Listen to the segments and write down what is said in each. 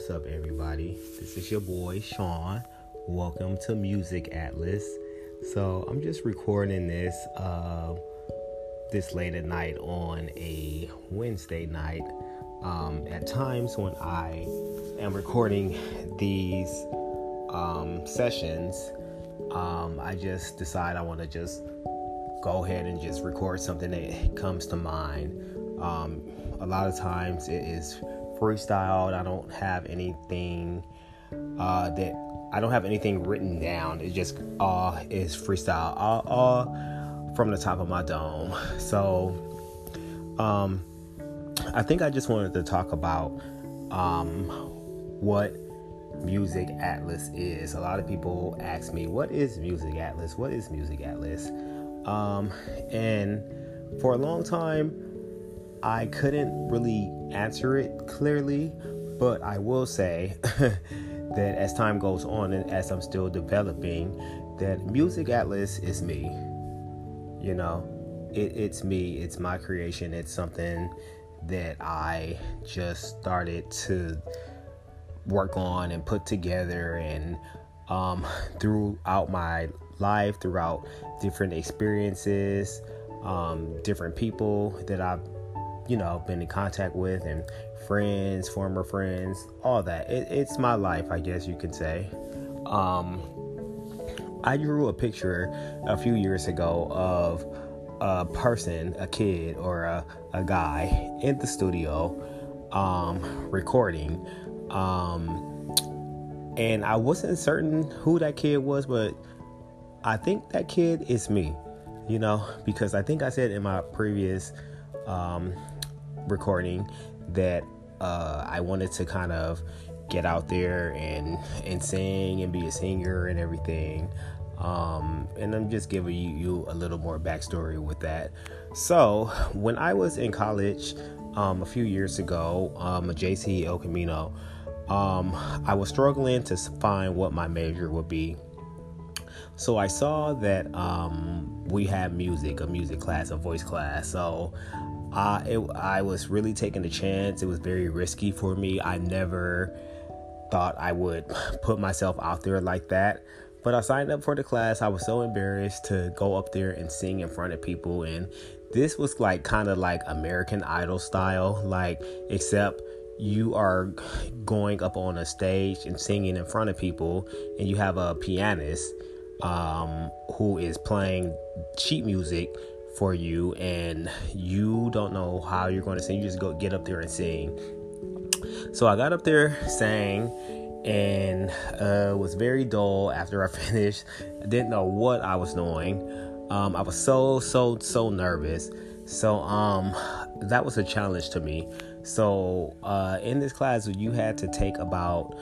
what's up, everybody? This is your boy Sean. Welcome to Music Atlas. So I'm just recording this uh, this late at night on a Wednesday night. Um, at times when I am recording these um, sessions, um, I just decide I want to just go ahead and just record something that comes to mind. Um, a lot of times it is freestyled. I don't have anything uh, that I don't have anything written down. It just all is freestyle, all, all from the top of my dome. So, um, I think I just wanted to talk about um, what Music Atlas is. A lot of people ask me, "What is Music Atlas? What is Music Atlas?" Um, and for a long time, I couldn't really answer it clearly, but I will say that as time goes on and as I'm still developing, that Music Atlas is me. You know, it, it's me, it's my creation, it's something that I just started to work on and put together and um, throughout my life, throughout different experiences, um, different people that I've you know, been in contact with and friends, former friends, all that. It, it's my life, I guess you could say. Um, I drew a picture a few years ago of a person, a kid, or a, a guy in the studio um, recording. Um, and I wasn't certain who that kid was, but I think that kid is me, you know, because I think I said in my previous um, recording that uh, I wanted to kind of get out there and and sing and be a singer and everything. Um, and I'm just giving you, you, a little more backstory with that. So when I was in college um, a few years ago, um, a JC El Camino, um, I was struggling to find what my major would be. So I saw that um, we had music, a music class, a voice class. So uh, it, I was really taking a chance. It was very risky for me. I never thought I would put myself out there like that. But I signed up for the class. I was so embarrassed to go up there and sing in front of people. And this was like kind of like American Idol style, like, except you are going up on a stage and singing in front of people, and you have a pianist um, who is playing sheet music for you and you don't know how you're going to sing. You just go get up there and sing. So i got up there sang and uh, was very dull after i finished. I didn't know what i was doing. Um, i was so so so nervous. So um, that was a challenge to me. So uh, in this class you had to take about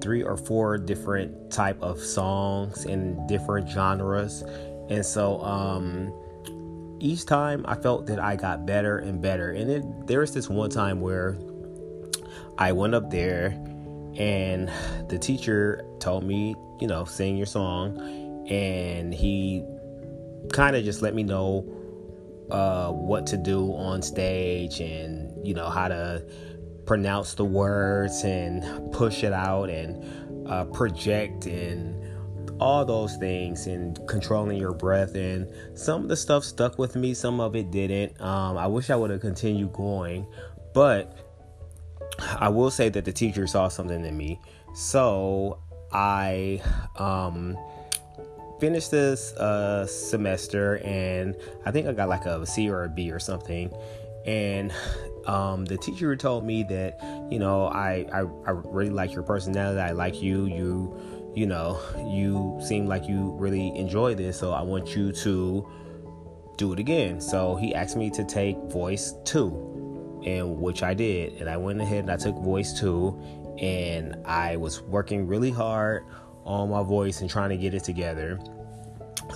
three or four different type of songs in different genres. And so um, each time I felt that I got better and better. And it, there was this one time where I went up there and the teacher told me, you know, sing your song. And he kind of just let me know uh, what to do on stage and, you know, how to pronounce the words and push it out and uh, project and all those things and controlling your breath. And some of the stuff stuck with me some of it didn't. Um, i wish i would have continued going but i will say that the teacher saw something in me. So i um, finished this uh, semester and i think i got like a c or a b or something. And um, the teacher told me that you know I, I i really like your personality. I like you. You you know, you seem like you really enjoy this, so I want you to do it again. So he asked me to take voice two, and which I did. And I went ahead and I took voice two, and I was working really hard on my voice and trying to get it together.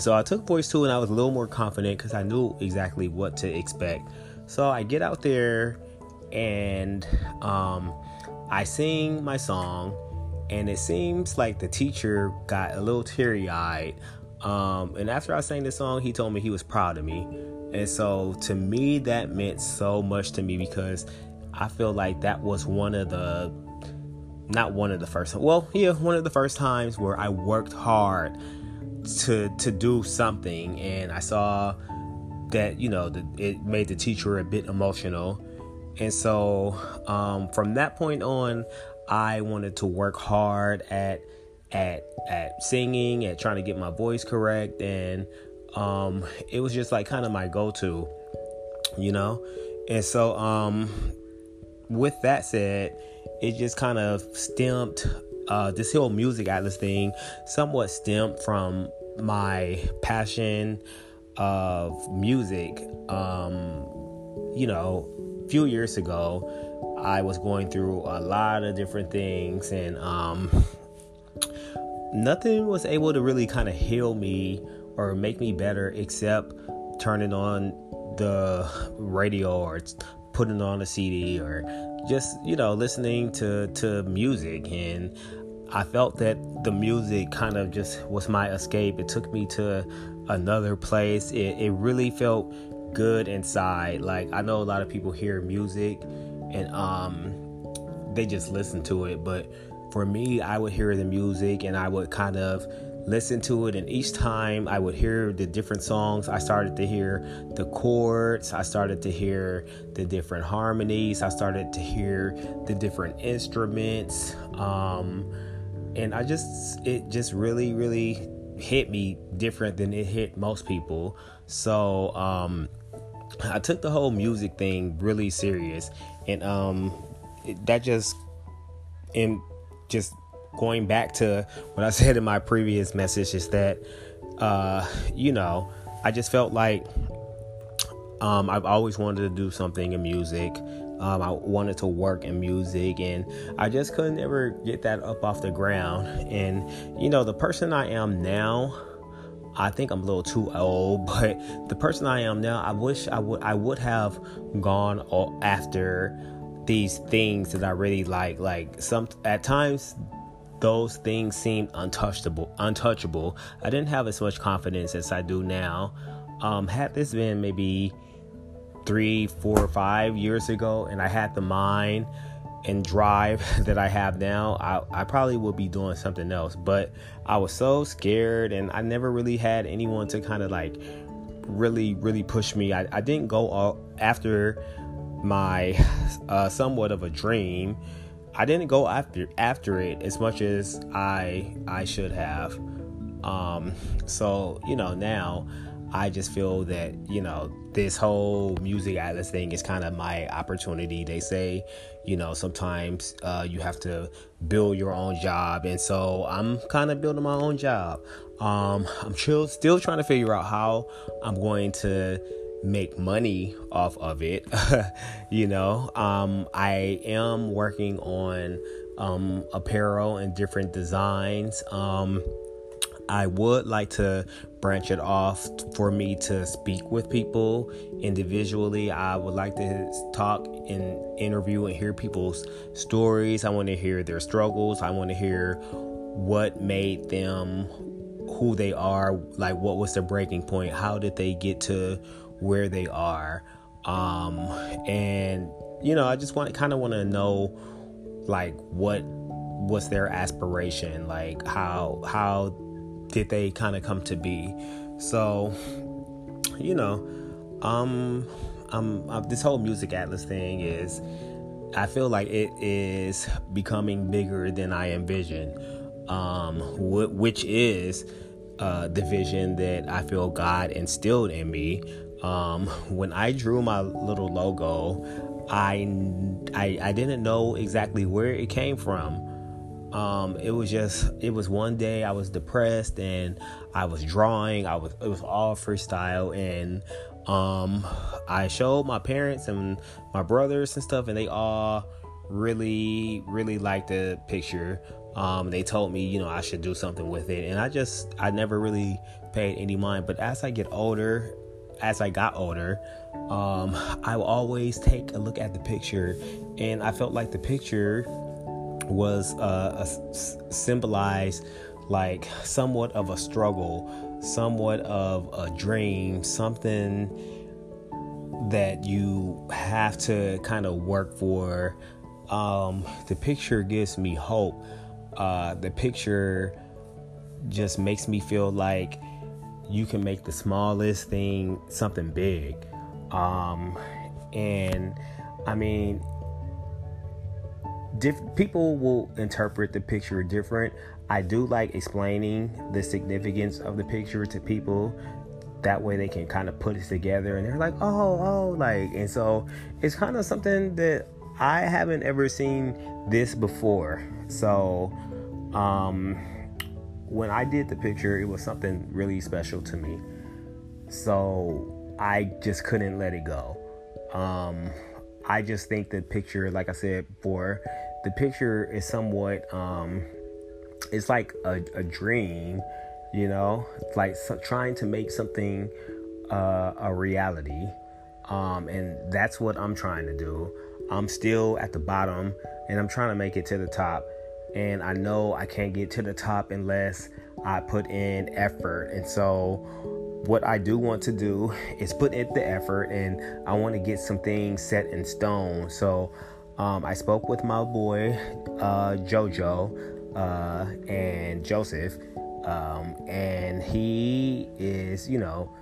So I took voice two, and I was a little more confident because I knew exactly what to expect. So I get out there and um, I sing my song and it seems like the teacher got a little teary eyed. Um, and after I sang the song, he told me he was proud of me. And so to me, that meant so much to me because I feel like that was one of the not one of the first well yeah one of the first times where i worked hard to to do something and i saw that you know the, it made the teacher a bit emotional and so um, from that point on i wanted to work hard at at at singing at trying to get my voice correct and um, it was just like kind of my go-to you know? And so um, with that said it just kind of stemmed uh, this whole music atlas thing somewhat stemmed from my passion of music um, you know a few years ago i was going through a lot of different things and um, nothing was able to really kind of heal me or make me better except turning on the radio or putting on a CD or just you know listening to to music and I felt that the music kind of just was my escape. It took me to another place. It, it really felt good inside. Like I know a lot of people hear music and um they just listen to it, but for me, I would hear the music and I would kind of listen to it. And each time I would hear the different songs I started to hear the chords. I started to hear the different harmonies. I started to hear the different instruments. Um, and I just it just really really hit me different than it hit most people. So um, I took the whole music thing really serious and um, that just and just going back to what I said in my previous message is that, uh, you know, I just felt like um, I've always wanted to do something in music. Um, I wanted to work in music, and I just couldn't ever get that up off the ground. And you know, the person I am now, I think I'm a little too old, but the person I am now, I wish I would I would have gone after these things that I really like. Like some at times those things seemed untouchable untouchable i didn't have as much confidence as i do now um, had this been maybe three four or five years ago and i had the mind and drive that i have now I, I probably would be doing something else. But i was so scared and i never really had anyone to kind of like really really push me. I, I didn't go all, after my uh, somewhat of a dream. I didn't go after after it as much as I I should have. Um, so you know now I just feel that you know this whole music atlas thing is kind of my opportunity. They say you know sometimes uh, you have to build your own job, and so I'm kind of building my own job. Um, I'm still still trying to figure out how I'm going to make money off of it. you know, um, I am working on um, apparel and different designs. Um, I would like to branch it off for me to speak with people individually. I would like to talk and interview and hear people's stories. I want to hear their struggles. I want to hear what made them who they are, like what was the breaking point? How did they get to where they are um and you know i just want kind of want to know like what was their aspiration like how how did they kind of come to be. So you know um um uh, this whole music atlas thing is i feel like it is becoming bigger than i envisioned. Um wh- which is uh, the vision that I feel God instilled in me. Um, when I drew my little logo, I, I, I didn't know exactly where it came from. Um, it was just it was one day I was depressed and I was drawing. I was it was all freestyle and um, I showed my parents and my brothers and stuff and they all really really liked the picture. Um, they told me you know I should do something with it and I just I never really paid any mind. But as I get older as I got older, um, I would always take a look at the picture, and I felt like the picture was uh, a, symbolized like somewhat of a struggle, somewhat of a dream, something that you have to kind of work for um, the picture gives me hope. Uh, the picture just makes me feel like you can make the smallest thing something big. Um, and I mean, diff- people will interpret the picture different. I do like explaining the significance of the picture to people. That way they can kind of put it together and they're like, oh, oh, like, and so it's kind of something that I haven't ever seen this before. So, um, when I did the picture, it was something really special to me. So I just couldn't let it go. Um, I just think the picture, like I said before, the picture is somewhat, um, it's like a, a dream, you know, it's like so, trying to make something uh, a reality. Um, and that's what I'm trying to do. I'm still at the bottom and I'm trying to make it to the top and I know I can't get to the top unless I put in effort. And so, what I do want to do is put in the effort, and I want to get some things set in stone. So, um, I spoke with my boy uh, JoJo uh, and Joseph, um, and he is, you know,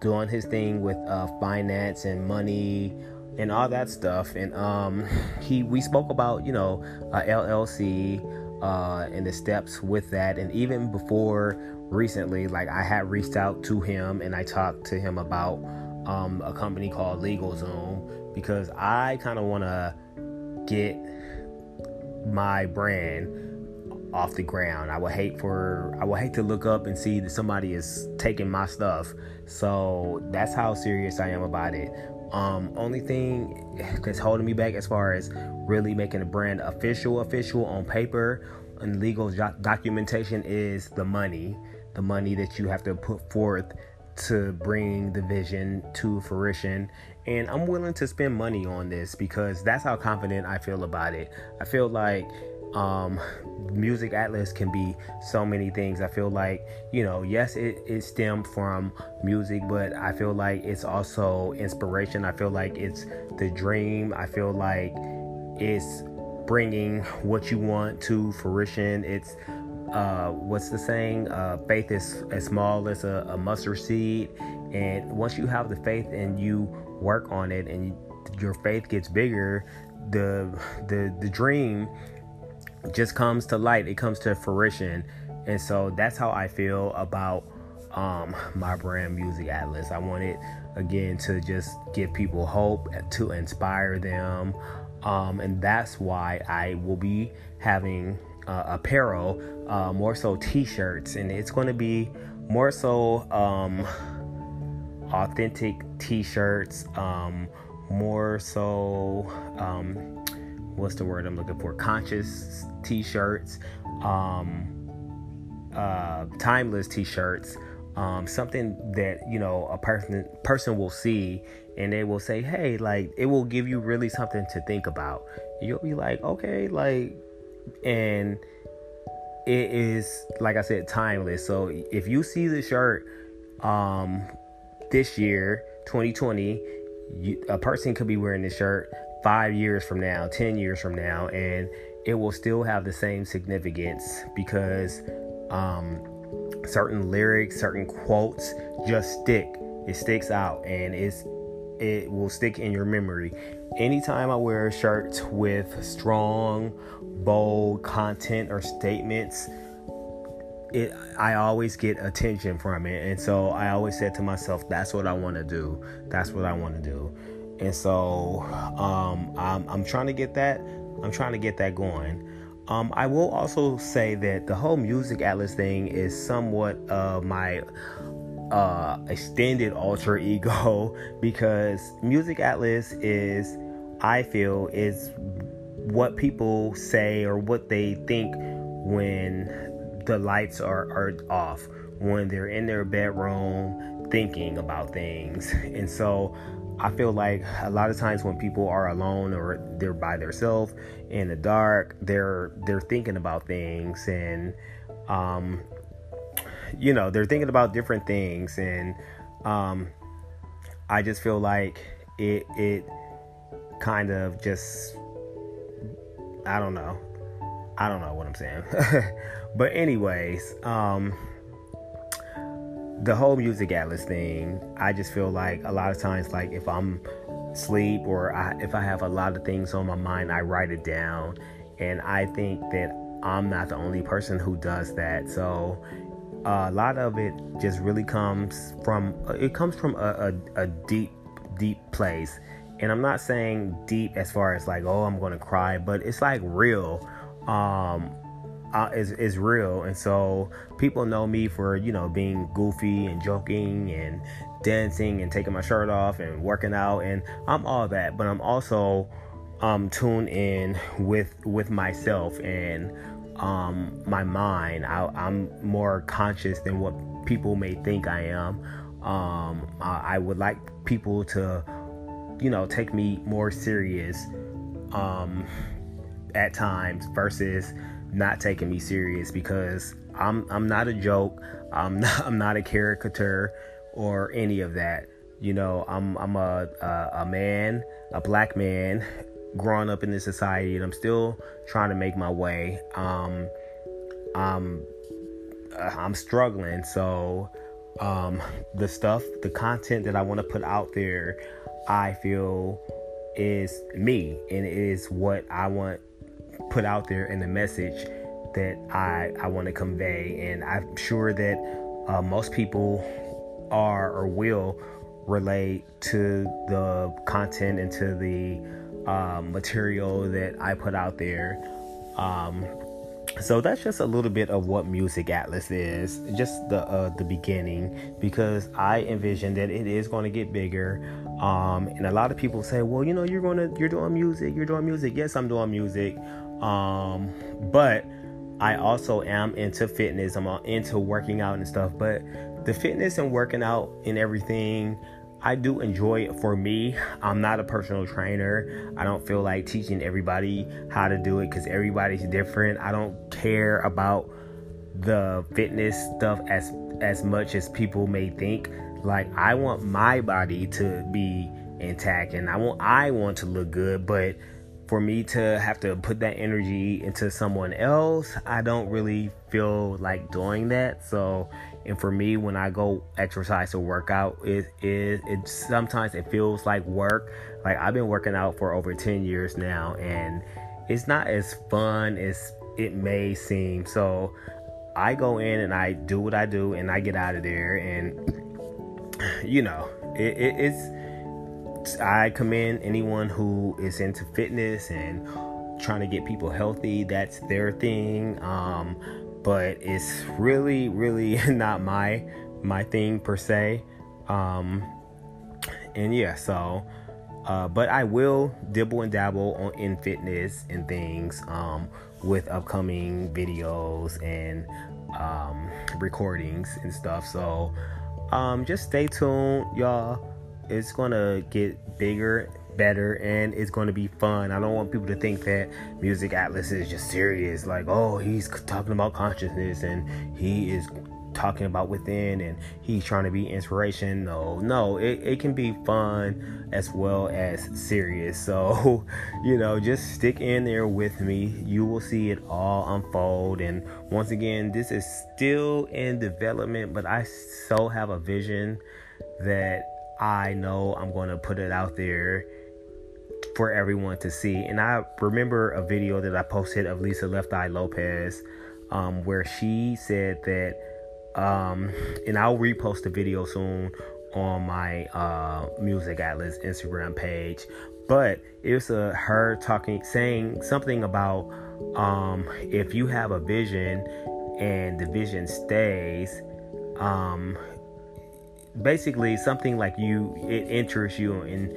doing his thing with uh, finance and money and all that stuff. And um, he we spoke about you know LLC uh, and the steps with that, and even before recently, like I had reached out to him and I talked to him about um, a company called LegalZoom because I kind of want to get my brand off the ground. I would hate for I would hate to look up and see that somebody is taking my stuff. So that's how serious I am about it. Um, only thing that's holding me back as far as really making a brand official, official on paper and legal do- documentation is the money, the money that you have to put forth to bring the vision to fruition. And I'm willing to spend money on this because that's how confident I feel about it. I feel like um, music atlas can be so many things i feel like you know yes it, it stemmed from music but i feel like it's also inspiration i feel like it's the dream i feel like it's bringing what you want to fruition it's uh, what's the saying uh, faith is as small as a, a mustard seed and once you have the faith and you work on it and you, your faith gets bigger the the the dream just comes to light, it comes to fruition. And so that's how I feel about um, my brand Music Atlas. I want it again to just give people hope, to inspire them. Um, and that's why I will be having uh, apparel, uh, more so t shirts, and it's going to be more so um, authentic t shirts, um, more so um, what's the word I'm looking for? Conscious t-shirts, um, uh, timeless t-shirts, um, something that you know a person person will see and they will say, "Hey, like it will give you really something to think about." You'll be like, "Okay, like," and it is like I said, timeless. So if you see the shirt um, this year, 2020, you, a person could be wearing this shirt five years from now, 10 years from now, and it will still have the same significance because um, certain lyrics, certain quotes just stick. It sticks out and it's it will stick in your memory. Anytime I wear shirts with strong, bold content or statements, it I always get attention from it. And so I always said to myself, that's what I want to do. That's what I want to do. And so um, I'm, I'm trying to get that. I'm trying to get that going. Um, I will also say that the whole music atlas thing is somewhat of my uh, extended alter ego because music atlas is, I feel, is what people say or what they think when the lights are, are off, when they're in their bedroom thinking about things. And so I feel like a lot of times when people are alone or they're by themselves in the dark, they're they're thinking about things and um you know, they're thinking about different things and um I just feel like it it kind of just I don't know. I don't know what I'm saying. but anyways, um the whole music atlas thing, I just feel like a lot of times like if I'm sleep or I, if I have a lot of things on my mind, I write it down. And I think that I'm not the only person who does that. So uh, a lot of it just really comes from it comes from a, a, a deep deep place and i'm not saying deep as far as like oh i'm gonna cry but it's like real um uh, is is real, and so people know me for you know being goofy and joking and dancing and taking my shirt off and working out, and I'm all that. But I'm also um, tuned in with with myself and um, my mind. I, I'm more conscious than what people may think I am. Um, I, I, would like people to, you know, take me more serious um, at times versus not taking me serious because I'm I'm not a joke. I'm not, I'm not a caricature or any of that. You know, I'm I'm a, a a man, a black man growing up in this society and I'm still trying to make my way. Um, I'm I'm struggling. So, um, the stuff, the content that I want to put out there, I feel is me and it is what I want put out there in the message that I, I want to convey. And I'm sure that uh, most people are or will relate to the content and to the um, material that I put out there. Um, so that's just a little bit of what Music Atlas is, just the uh, the beginning, because I envision that it is going to get bigger. Um, and a lot of people say, well, you know, you're going to you're doing music, you're doing music. Yes, I'm doing music, um, but I also am into fitness. I'm into working out and stuff. But the fitness and working out and everything, I do enjoy it for me. I'm not a personal trainer. I don't feel like teaching everybody how to do it because everybody's different. I don't care about the fitness stuff as as much as people may think. Like I want my body to be intact and I want I want to look good, but for me to have to put that energy into someone else, I don't really feel like doing that. So, and for me, when I go exercise or workout, it is it, it sometimes it feels like work. Like I've been working out for over 10 years now, and it's not as fun as it may seem. So, I go in and I do what I do, and I get out of there, and you know, it, it, it's I commend anyone who is into fitness and trying to get people healthy. That's their thing. Um, but it's really, really not my my thing per se. Um, and yeah, so. Uh, but I will dibble and dabble on in fitness and things um, with upcoming videos and um, recordings and stuff. So um, just stay tuned, y'all it's gonna get bigger better and it's going to be fun. I don't want people to think that Music Atlas is just serious, like, oh, he's talking about consciousness and he is talking about within and he's trying to be inspiration. No, no, it, it can be fun as well as serious. So, you know, just stick in there with me. You will see it all unfold. And once again, this is still in development, but I so have a vision that I know I'm going to put it out there for everyone to see. And I remember a video that I posted of Lisa Left Eye Lopez um, where she said that, um, and I'll repost the video soon on my uh, Music Atlas Instagram page. But it was uh, her talking, saying something about um, if you have a vision and the vision stays, um, basically something like you it interests you and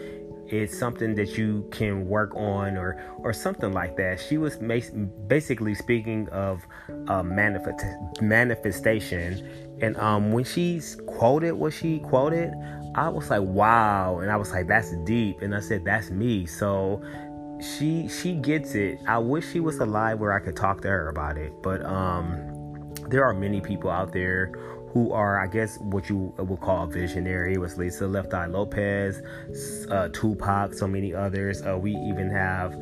it's something that you can work on or or something like that. She was basically speaking of uh, manifest manifestation. And um when she's quoted what she quoted i was like wow. And i was like that's deep. And i said that's me. So she she gets it. I wish she was alive where i could talk to her about it. But um there are many people out there who are, I guess, what you would call visionary. It was Lisa Left Eye Lopez, uh, Tupac, so many others. Uh, we even have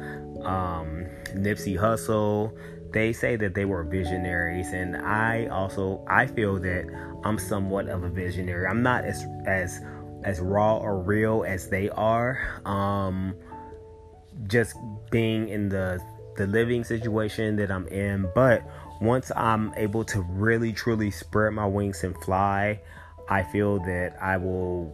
um, Nipsey Hussle. They say that they were visionaries, and I also I feel that I'm somewhat of a visionary. I'm not as as as raw or real as they are. Um, just being in the the living situation that I'm in, but once I'm able to really truly spread my wings and fly, I feel that I will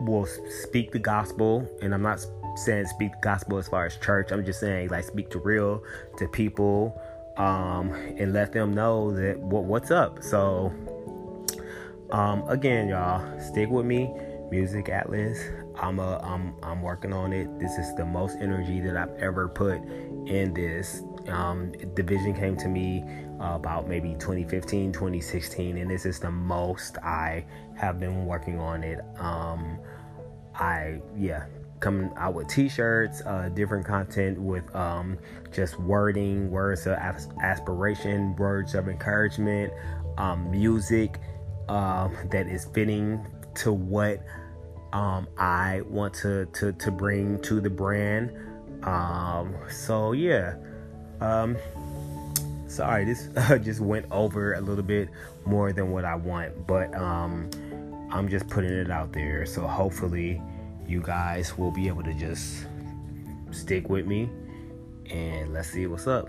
will speak the gospel and I'm not saying speak the gospel as far as church. I'm just saying like speak to real to people um, and let them know that what what's up. So um, again, y'all, stick with me. Music Atlas. I'm a I'm I'm working on it. This is the most energy that I've ever put in this. Um, division came to me uh, about maybe 2015, 2016, and this is the most I have been working on it. Um, I yeah, coming out with t-shirts, uh, different content with um, just wording, words of aspiration, words of encouragement, um, music um, that is fitting to what um, I want to, to to bring to the brand. Um, so yeah. Um, sorry, this just went over a little bit more than what I want, but um, I'm just putting it out there. So hopefully, you guys will be able to just stick with me and let's see what's up.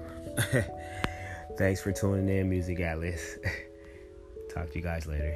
Thanks for tuning in, Music Atlas. Talk to you guys later.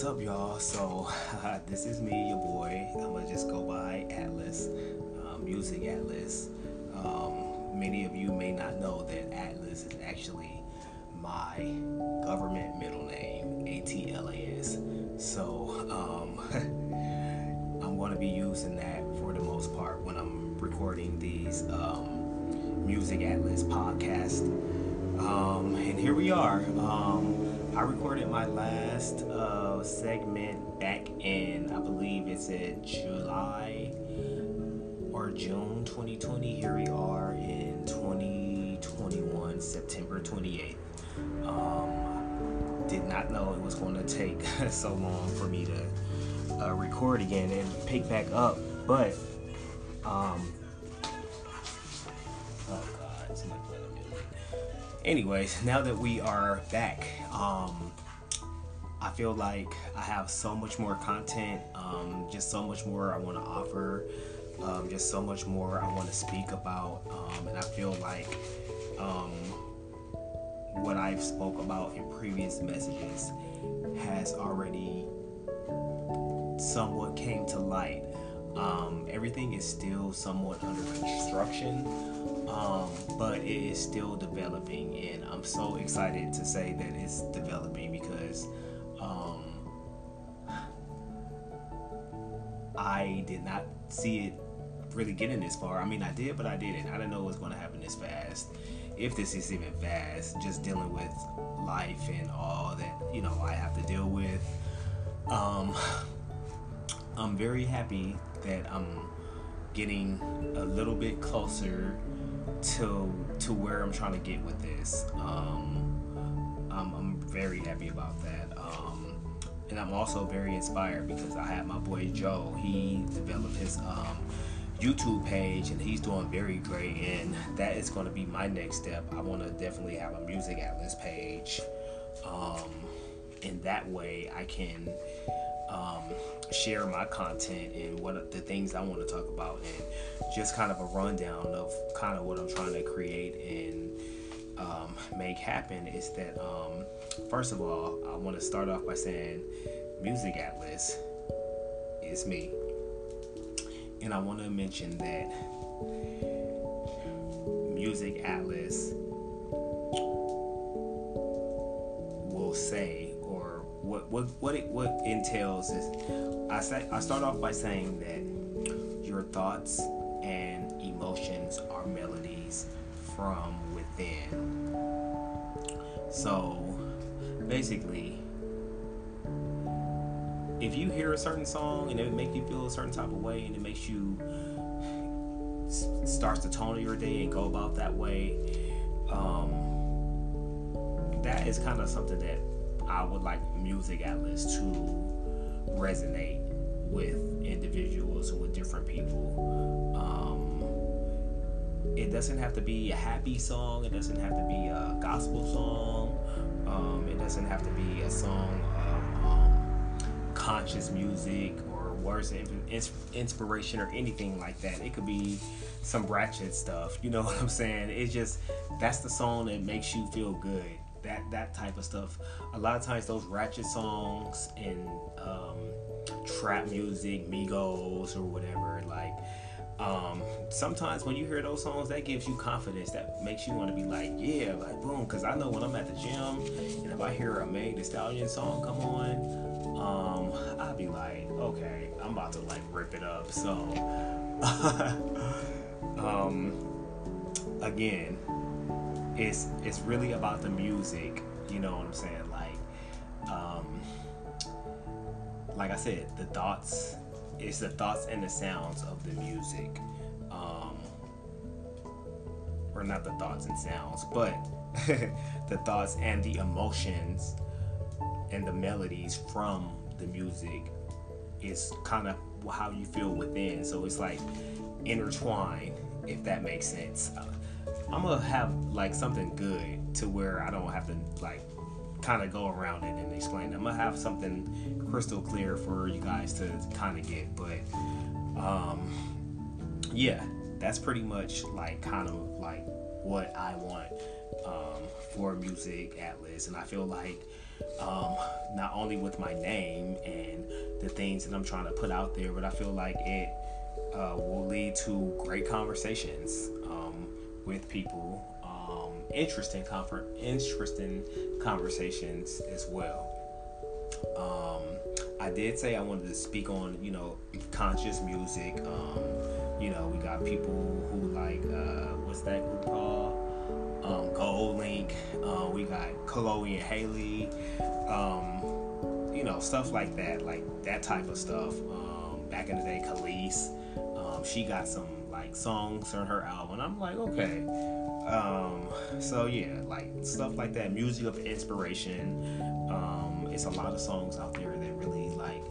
What's up, y'all? So, uh, this is me, your boy. I'm gonna just go by Atlas, uh, Music Atlas. Um, many of you may not know that Atlas is actually my government middle name, ATLAS. So, um, I'm gonna be using that for the most part when I'm recording these um, Music Atlas podcast. Um, and here we are. I recorded my last uh, segment back in, I believe it's said July or June 2020. Here we are in 2021, September 28th. Um, did not know it was going to take so long for me to uh, record again and pick back up, but um, anyways, now that we are back, um, I feel like I have so much more content, um, just so much more I want to offer, um, just so much more I want to speak about, um, and I feel like um, what I've spoke about in previous messages has already somewhat came to light. Um, everything is still somewhat under construction, um, but it is still developing, and I'm so excited to say that it's developing because um, I did not see it really getting this far. I mean, I did, but I didn't. I didn't know it was going to happen this fast. If this is even fast, just dealing with life and all that you know I have to deal with. Um, I'm very happy that I'm getting a little bit closer to to where I'm trying to get with this. Um, I'm, I'm, very happy about that. Um, and I'm also very inspired because I have my boy Joe. He developed his um, YouTube page and he's doing very great. And that is going to be my next step. I want to definitely have a Music Atlas page. Um, in that way, I can um, share my content and what the things I want to talk about, and just kind of a rundown of kind of what I'm trying to create and um, make happen is that um, first of all, I want to start off by saying Music Atlas is me, and I want to mention that Music Atlas will say what what what it what entails is I say I start off by saying that your thoughts and emotions are melodies from within. So basically, if you hear a certain song and it makes you feel a certain type of way and it makes you starts the tone of your day and go about that way, um, that is kind of something that I would like Music Atlas to resonate with individuals and with different people. Um, it doesn't have to be a happy song. It doesn't have to be a gospel song. Um, it doesn't have to be a song of um, conscious music or words of inspiration or anything like that. It could be some ratchet stuff. You know what I'm saying? It's just that's the song that makes you feel good that that type of stuff. A lot of times those ratchet songs and um, trap music, Migos or whatever, like um, sometimes when you hear those songs, that gives you confidence. That makes you want to be like, yeah, like boom. Because I know when I'm at the gym and if I hear a Meg Thee Stallion song come on, um, I'll be like, okay, I'm about to like rip it up. So, um, again, it's it's really about the music. You know what I'm saying? Like, um, like I said, the thoughts. It's the thoughts and the sounds of the music, um, or not the thoughts and sounds, but the thoughts and the emotions and the melodies from the music is kind of how you feel within. So it's like intertwined, if that makes sense. Uh, I'm gonna have like something good to where I don't have to like kind of go around it and explain. I'm gonna have something crystal clear for you guys to kind of get, but um, yeah, that's pretty much like kind of like what I want um, for Music Atlas, and I feel like um, not only with my name and the things that I'm trying to put out there, but I feel like it uh, will lead to great conversations with people, um, interesting comfort, interesting conversations as well. Um, I did say I wanted to speak on, you know, conscious music. Um, you know, we got people who like, uh, what's that group called? Um, GoldLink. Uh, we got Chloe and Halle. Um, you know, stuff like that, like that type of stuff. Um, back in the day, Kelis. Um, she got some like songs on her album. I'm like, okay. Um, so yeah, like stuff like that, music of inspiration. Um, it's a lot of songs out there that really like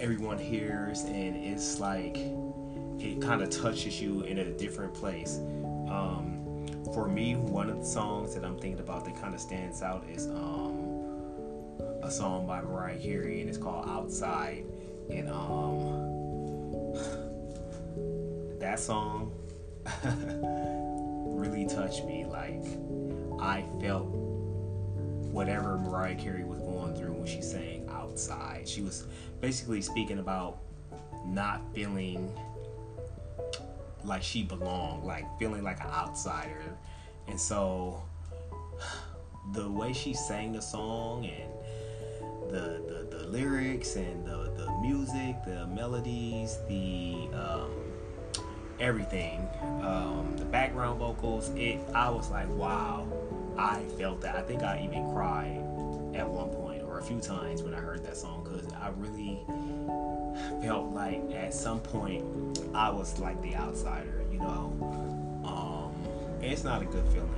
everyone hears, and it's like it kind of touches you in a different place. Um, for me, one of the songs that I'm thinking about that kind of stands out is um, a song by Mariah Carey, and it's called "Outside." And um, that song really touched me. Like I felt whatever Mariah Carey was going through when she sang outside. She was basically speaking about not feeling like she belonged, like feeling like an outsider. And so the way she sang the song and the, the, the lyrics and the, the music, the melodies, the um, everything, um, the background vocals. It, I was like, wow, I felt that. I think I even cried at one point or a few times when I heard that song because I really felt like at some point I was like the outsider, you know. Um, it's not a good feeling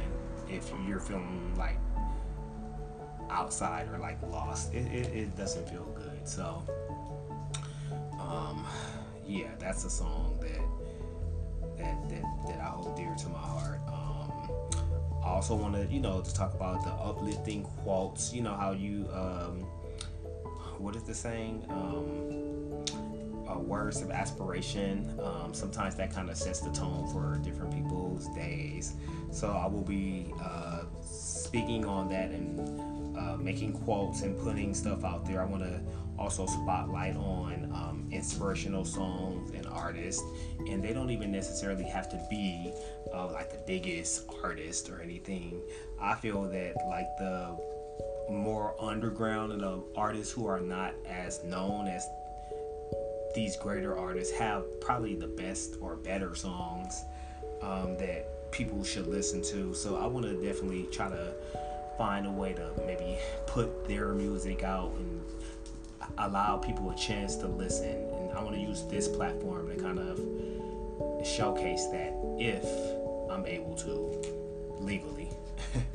if you're feeling like outside or like lost. It, it, it doesn't feel good. So, um, yeah, that's a song that that that, that I hold dear to my heart. Um, I also want to, you know, to talk about the uplifting quotes. You know how you, um, what is the saying? Uh, words of aspiration. Um, sometimes that kind of sets the tone for different people's days. So I will be uh, speaking on that and uh, making quotes and putting stuff out there. I want to also spotlight on um, inspirational songs and artists, and they don't even necessarily have to be uh, like the biggest artist or anything. I feel that like the more underground and the artists who are not as known as these greater artists have probably the best or better songs um, that people should listen to. So I want to definitely try to find a way to maybe put their music out and allow people a chance to listen. And I want to use this platform to kind of showcase that if I'm able to legally.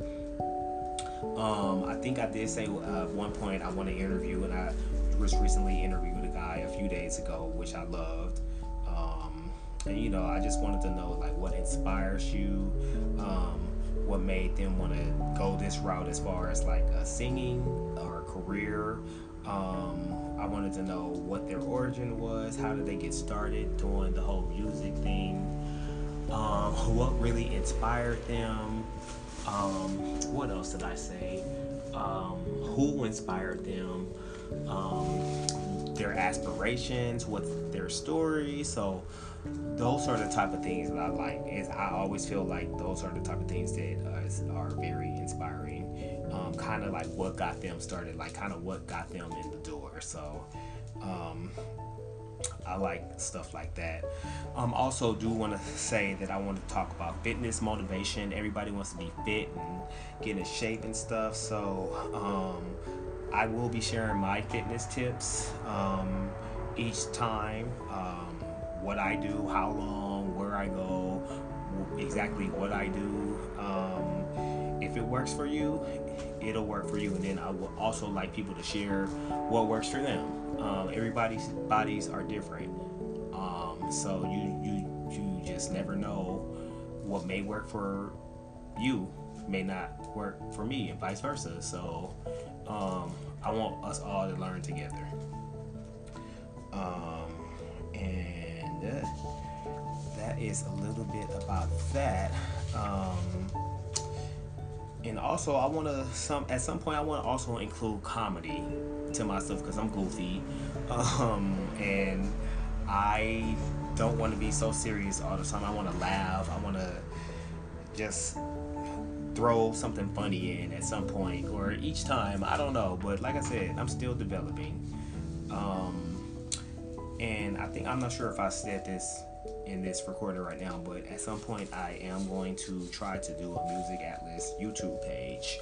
um, I think I did say uh, at one point I want to interview, and I just recently interviewed a guy a few days ago, which I loved. Um, and you know, I just wanted to know like what inspires you, um, what made them want to go this route as far as like a singing or career. Um, I wanted to know what their origin was, how did they get started doing the whole music thing, um, what really inspired them, um, what else did I say? Um, who inspired them, um, their aspirations, what's their story. So those are the type of things that I like. Is I always feel like those are the type of things that uh, are very inspiring. Um, kind of like what got them started, like kind of what got them in the door. So um, I like stuff like that. Um, also, do want to say that I want to talk about fitness motivation. Everybody wants to be fit and get in shape and stuff. So um, I will be sharing my fitness tips um, each time. Um, what I do, how long, where I go, exactly what I do. Um, if it works for you, it'll work for you. And then I would also like people to share what works for them. Um, everybody's bodies are different, um, so you you you just never know what may work for you may not work for me, and vice versa. So um, I want us all to learn together. Um, and uh, that is a little bit about that. And also I want to some at some point I want to also include comedy to myself because I'm goofy, um, and I don't want to be so serious all the time. I want to laugh. I want to just throw something funny in at some point or each time. I don't know, but like I said, I'm still developing. Um, and I think I'm not sure if I said this in this recording right now, but at some point I am going to try to do a Music Atlas YouTube page.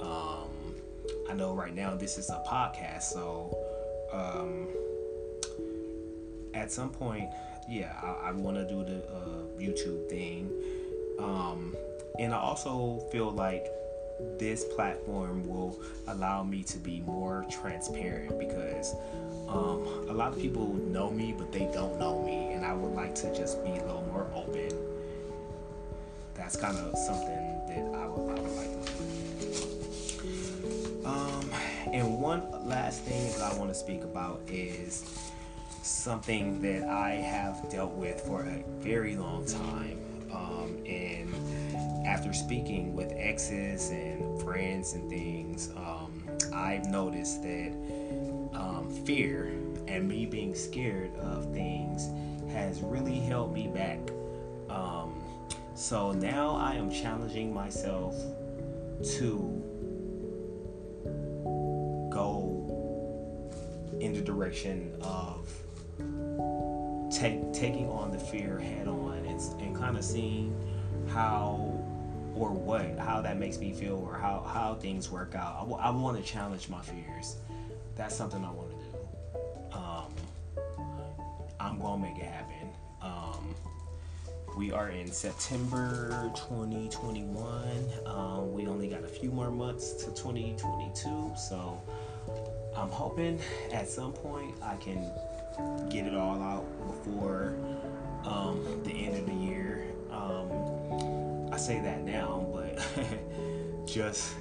Um, I know right now this is a podcast, so um, at some point, yeah, I, I want to do the uh, YouTube thing. Um, and I also feel like this platform will allow me to be more transparent because um, a lot of people know me, but they don't know me, and I would like to just be a little more open. That's kind of something that I would, I would like to do. Um, and one last thing that I want to speak about is something that I have dealt with for a very long time. Um, and after speaking with exes and friends and things, um, I've noticed that um, fear and me being scared of things has really held me back. Um, so now I am challenging myself to go in the direction of take, taking on the fear head on and, and kind of seeing how or what how that makes me feel or how, how things work out. I, w- I want to challenge my fears that's something I want to do. Um, I'm gonna make it happen. Um, we are in September 2021. Um, we only got a few more months to 2022, so I'm hoping at some point I can get it all out before um, the end of the year. Um, I say that now, but just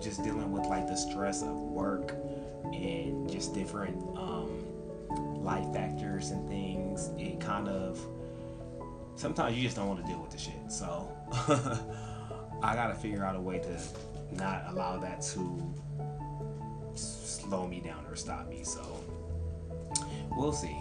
just dealing with like the stress of work and just different um, life factors and things, it kind of sometimes you just don't want to deal with the shit. So I gotta figure out a way to not allow that to slow me down or stop me. So we'll see.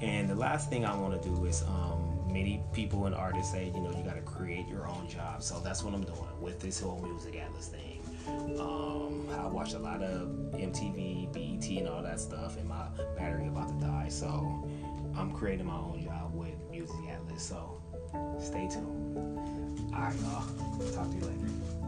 And the last thing I want to do is um, many people and artists say, you know, you got to create your own job. So that's what I'm doing with this whole music atlas thing. Um, I watched a lot of MTV, BET, and all that stuff, and my battery about to die. So I'm creating my own job with Music Atlas. So stay tuned. All right, y'all. Talk to you later.